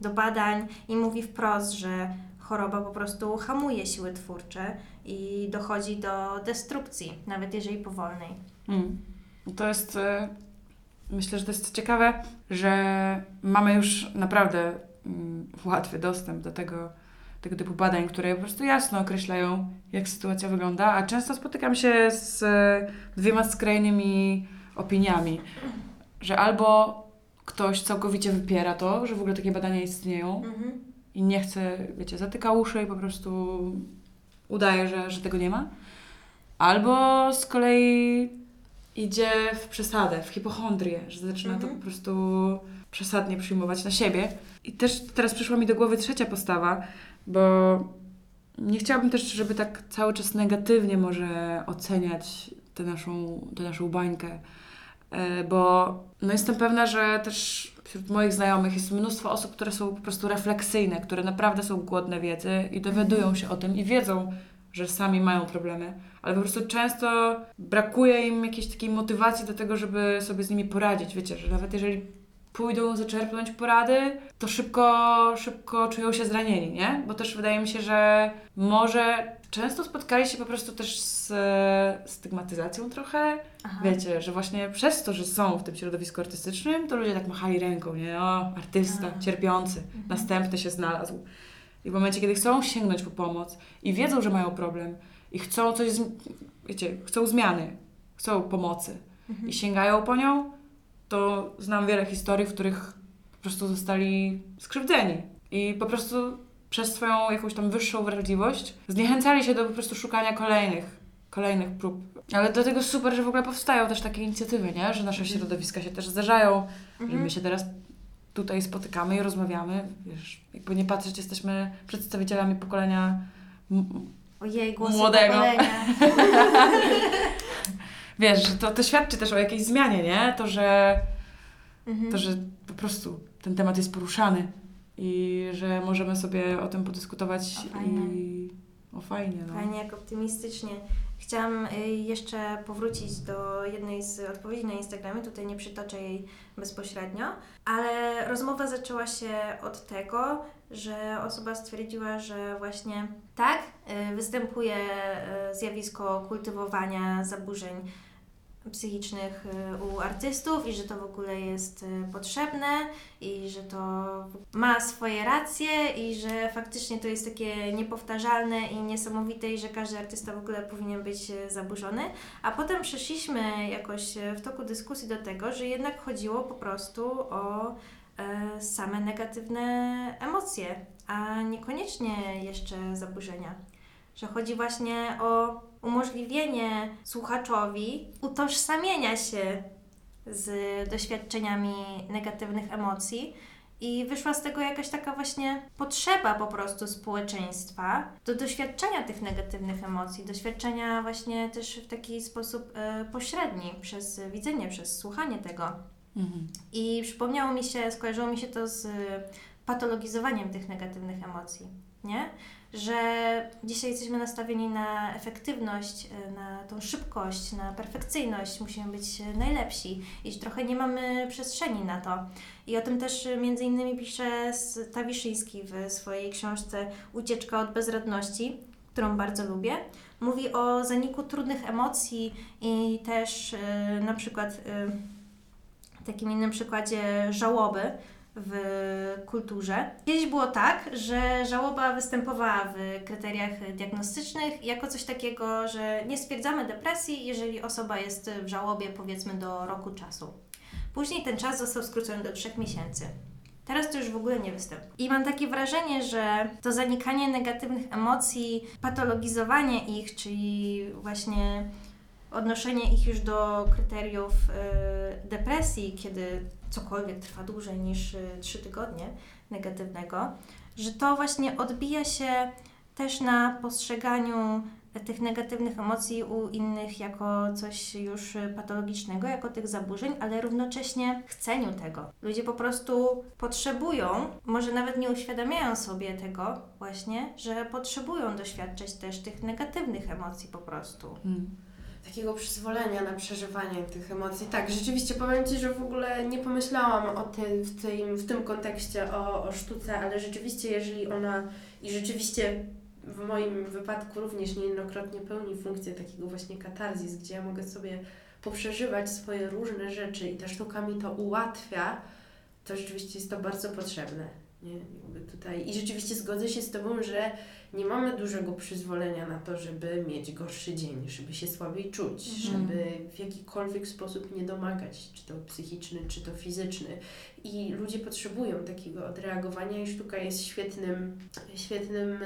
do badań i mówi wprost, że choroba po prostu hamuje siły twórcze i dochodzi do destrukcji, nawet jeżeli powolnej. Mm. To jest, e, myślę, że to jest ciekawe, że mamy już naprawdę mm, łatwy dostęp do tego, tego typu badań, które po prostu jasno określają, jak sytuacja wygląda, a często spotykam się z e, dwiema skrajnymi opiniami, że albo ktoś całkowicie wypiera to, że w ogóle takie badania istnieją Mhm. I nie chce, wiecie, zatyka uszy i po prostu udaje, że, że tego nie ma. Albo z kolei idzie w przesadę, w hipochondrię, że zaczyna to Mhm. po prostu przesadnie przyjmować na siebie. I też teraz przyszła mi do głowy trzecia postawa, bo nie chciałabym też, żeby tak cały czas negatywnie może oceniać tę naszą, tę naszą bańkę, E, bo no jestem pewna, że też wśród moich znajomych jest mnóstwo osób, które są po prostu refleksyjne, które naprawdę są głodne wiedzy i dowiadują się o tym i wiedzą, że sami mają problemy, ale po prostu często brakuje im jakiejś takiej motywacji do tego, żeby sobie z nimi poradzić. Wiecie, że nawet jeżeli pójdą zaczerpnąć porady, to szybko, szybko czują się zranieni, nie? Bo też wydaje mi się, że może często spotkali się po prostu też z stygmatyzacją trochę, Aha. Wiecie, że właśnie przez to, że są w tym środowisku artystycznym, to ludzie tak machali ręką, nie? O, artysta, A. cierpiący, Mhm. następny się znalazł. I w momencie, kiedy chcą sięgnąć po pomoc i wiedzą, że mają problem i chcą coś, wiecie, chcą zmiany, chcą pomocy Mhm. i sięgają po nią, to znam wiele historii, w których po prostu zostali skrzywdzeni i po prostu przez swoją jakąś tam wyższą wrażliwość zniechęcali się do po prostu szukania kolejnych, kolejnych prób. Ale dlatego super, że w ogóle powstają też takie inicjatywy, nie? Że nasze środowiska się też zdarzają, że Mhm. my się teraz tutaj spotykamy i rozmawiamy. Wiesz, jakby nie patrzeć, jesteśmy przedstawicielami pokolenia Ojej, Młodego. pokolenia. *laughs* Wiesz, że to, to świadczy też o jakiejś zmianie, nie? To, że Mhm. to, że po prostu ten temat jest poruszany i że możemy sobie o tym podyskutować O, fajnie. i o fajnie, no. Fajnie, jak optymistycznie. Chciałam y, jeszcze powrócić do jednej z odpowiedzi na Instagramie, tutaj nie przytoczę jej bezpośrednio, ale rozmowa zaczęła się od tego, że osoba stwierdziła, że właśnie tak, y, występuje y, zjawisko kultywowania zaburzeń psychicznych y, u artystów i że to w ogóle jest y, potrzebne i że to ma swoje racje i że faktycznie to jest takie niepowtarzalne i niesamowite i że każdy artysta w ogóle powinien być e, zaburzony. A potem przeszliśmy jakoś w toku dyskusji do tego, że jednak chodziło po prostu o same negatywne emocje, a niekoniecznie jeszcze zaburzenia. Że chodzi właśnie o umożliwienie słuchaczowi utożsamienia się z doświadczeniami negatywnych emocji. I wyszła z tego jakaś taka właśnie potrzeba po prostu społeczeństwa do doświadczenia tych negatywnych emocji, doświadczenia właśnie też w taki sposób e, pośredni, przez widzenie, przez słuchanie tego. Mhm. I przypomniało mi się, skojarzyło mi się to z patologizowaniem tych negatywnych emocji. nie? Że dzisiaj jesteśmy nastawieni na efektywność, e, na tą szybkość, na perfekcyjność, musimy być e, najlepsi i trochę nie mamy przestrzeni na to. I o tym też e, między innymi pisze Stawiszyński w swojej książce Ucieczka od bezradności, którą bardzo lubię. Mówi o zaniku trudnych emocji i też e, na przykład e, takim innym przykładzie żałoby w kulturze. Kiedyś było tak, że żałoba występowała w kryteriach diagnostycznych jako coś takiego, że nie stwierdzamy depresji, jeżeli osoba jest w żałobie powiedzmy do roku czasu. Później ten czas został skrócony do trzech miesięcy. Teraz to już w ogóle nie występuje. I mam takie wrażenie, że to zanikanie negatywnych emocji, patologizowanie ich, czyli właśnie odnoszenie ich już do kryteriów y, depresji, kiedy cokolwiek trwa dłużej niż y, 3 tygodnie negatywnego, że to właśnie odbija się też na postrzeganiu tych negatywnych emocji u innych jako coś już y, patologicznego, jako tych zaburzeń, ale równocześnie chceniu tego. Ludzie po prostu potrzebują, może nawet nie uświadamiają sobie tego właśnie, że potrzebują doświadczać też tych negatywnych emocji po prostu. Mm. Takiego przyzwolenia na przeżywanie tych emocji. Tak, rzeczywiście powiem Ci, że w ogóle nie pomyślałam o tym w tym, w tym kontekście o, o sztuce, ale rzeczywiście jeżeli ona i rzeczywiście w moim wypadku również niejednokrotnie pełni funkcję takiego właśnie katarzis, gdzie ja mogę sobie poprzeżywać swoje różne rzeczy i ta sztuka mi to ułatwia, to rzeczywiście jest to bardzo potrzebne. Nie? Jakby tutaj. I rzeczywiście zgodzę się z Tobą, że nie mamy dużego przyzwolenia na to, żeby mieć gorszy dzień, żeby się słabiej czuć, Mhm. żeby w jakikolwiek sposób nie domagać, czy to psychiczny, czy to fizyczny. I ludzie potrzebują takiego odreagowania i sztuka jest świetnym, świetnym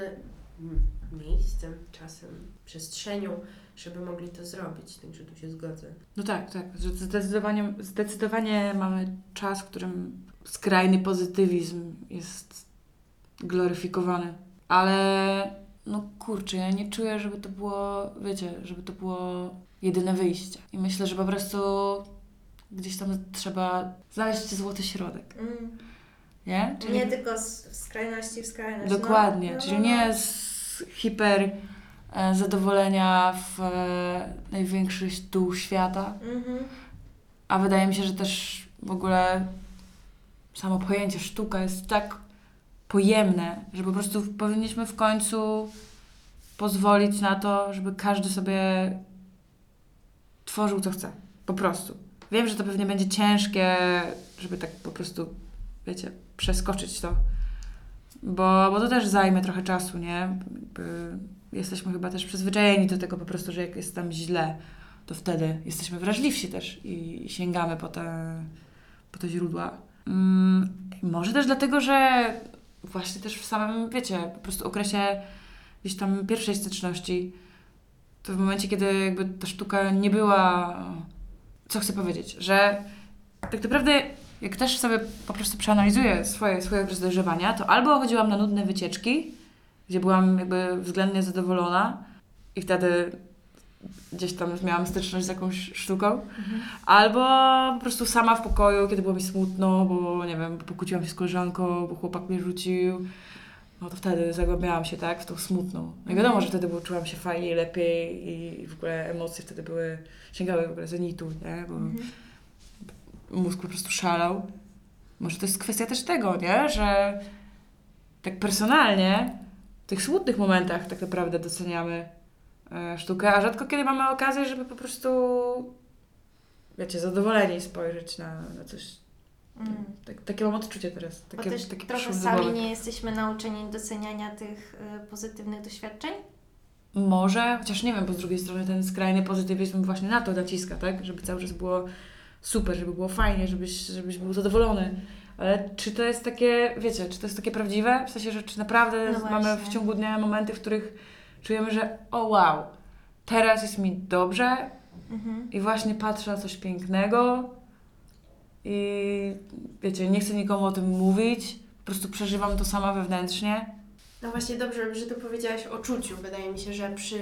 mm, miejscem, czasem, przestrzenią, żeby mogli to zrobić. Także tu się zgodzę. No tak, tak. Że zdecydowanie, zdecydowanie mamy czas, w którym skrajny pozytywizm jest gloryfikowany. Ale no kurczę, ja nie czuję, żeby to było, wiecie, żeby to było jedyne wyjście. I myślę, że po prostu gdzieś tam trzeba znaleźć złoty środek, nie? Nie tylko z skrajności w skrajność. Dokładnie, no, no, czyli no. nie z hiper e, zadowolenia w e, największy dół świata, Mhm. a wydaje mi się, że też w ogóle samo pojęcie sztuka jest tak pojemne, że po prostu powinniśmy w końcu pozwolić na to, żeby każdy sobie tworzył co chce. Po prostu. Wiem, że to pewnie będzie ciężkie, żeby tak po prostu, wiecie, przeskoczyć to. Bo, bo to też zajmie trochę czasu, nie? Jesteśmy chyba też przyzwyczajeni do tego po prostu, że jak jest tam źle, to wtedy jesteśmy wrażliwsi też i sięgamy po te, po te źródła. Mm, może też dlatego, że właśnie też w samym, wiecie, po prostu okresie gdzieś tam pierwszej styczności, to w momencie, kiedy jakby ta sztuka nie była, co chcę powiedzieć, że tak naprawdę jak też sobie po prostu przeanalizuję swoje, swoje okres dojrzewania, to albo chodziłam na nudne wycieczki, gdzie byłam jakby względnie zadowolona i wtedy gdzieś tam miałam styczność z jakąś sztuką, albo po prostu sama w pokoju, kiedy było mi smutno, bo nie wiem, pokłóciłam się z koleżanką, bo chłopak mnie rzucił, no to wtedy zagłębiałam się, tak, w tą smutną. No i wiadomo, że wtedy było, czułam się fajniej, lepiej i w ogóle emocje wtedy były, sięgały w ogóle zenitu, nie, bo Mhm. mózg po prostu szalał. Może to jest kwestia też tego, nie? Że tak personalnie w tych smutnych momentach tak naprawdę doceniamy sztukę, a rzadko kiedy mamy okazję, żeby po prostu wiecie, zadowoleni spojrzeć na, na coś. Mm. Tak, takie mam odczucie teraz. Bo Takie, też takie trochę sami nie jesteśmy nauczeni doceniania tych y, pozytywnych doświadczeń. Może, chociaż nie wiem, bo z drugiej strony ten skrajny pozytywizm właśnie na to naciska, tak? Żeby cały czas było super, żeby było fajnie, żebyś, żebyś był zadowolony. Ale czy to jest takie, wiecie, czy to jest takie prawdziwe? W sensie, że czy naprawdę No mamy w ciągu dnia momenty, w których czujemy, że o wow, teraz jest mi dobrze Mhm. i właśnie patrzę na coś pięknego i wiecie, nie chcę nikomu o tym mówić, po prostu przeżywam to sama wewnętrznie. No właśnie dobrze, że tu powiedziałaś o czuciu. Wydaje mi się, że przy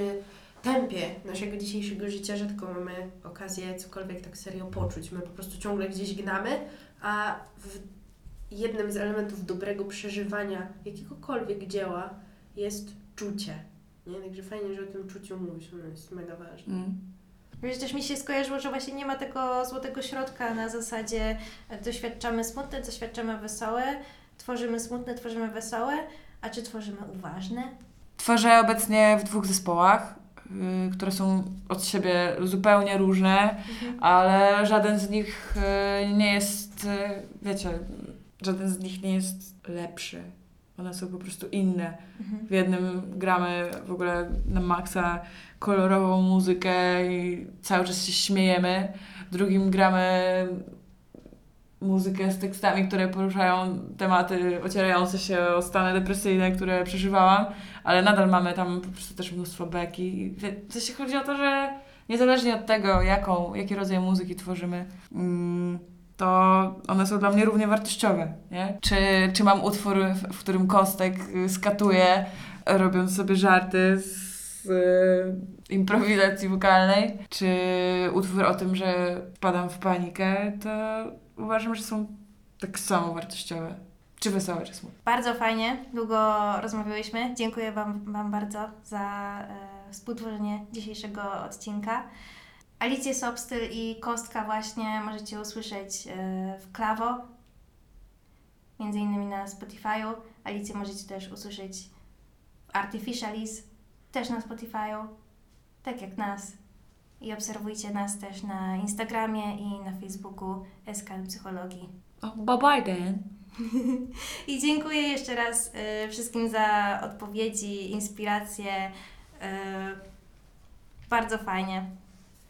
tempie naszego dzisiejszego życia rzadko mamy okazję cokolwiek tak serio poczuć. My po prostu ciągle gdzieś gnamy, a w jednym z elementów dobrego przeżywania jakiegokolwiek dzieła jest czucie. Nie? Także fajnie, że o tym czuciu mówisz, ono jest mega ważne. Mm. Wiesz, też mi się skojarzyło, że właśnie nie ma tego złotego środka na zasadzie e, doświadczamy smutne, doświadczamy wesołe, tworzymy smutne, tworzymy wesołe, a czy tworzymy uważne? Tworzę obecnie w dwóch zespołach, y, które są od siebie zupełnie różne, ale żaden z nich y, nie jest, y, wiecie, żaden z nich nie jest lepszy. One są po prostu inne. Mhm. W jednym gramy w ogóle na maksa kolorową muzykę i cały czas się śmiejemy. W drugim gramy muzykę z tekstami, które poruszają tematy ocierające się o stany depresyjne, które przeżywałam, ale nadal mamy tam po prostu też mnóstwo beki. W sensie chodzi o to, że niezależnie od tego, jaką, jaki rodzaj muzyki tworzymy, mm, to one są dla mnie równie wartościowe. Nie? Czy, czy mam utwór, w, którym Kostek y, skatuje, robiąc sobie żarty z y, improwizacji wokalnej, czy utwór o tym, że wpadam w panikę, to uważam, że są tak samo wartościowe. Czy wesołe, czy smutne. Bardzo fajnie, długo rozmawiałyśmy. Dziękuję Wam, wam bardzo za e, współtworzenie dzisiejszego odcinka. Alicję Sobstyl i Kostka właśnie możecie usłyszeć e, w Klawo, między innymi na Spotify'u. Alicję możecie też usłyszeć w Artificialis, też na Spotify'u, tak jak nas. I obserwujcie nas też na Instagramie i na Facebooku SK Psychologii. Oh, bye bye then. *laughs* I dziękuję jeszcze raz y, wszystkim za odpowiedzi, inspiracje. Y, bardzo fajnie.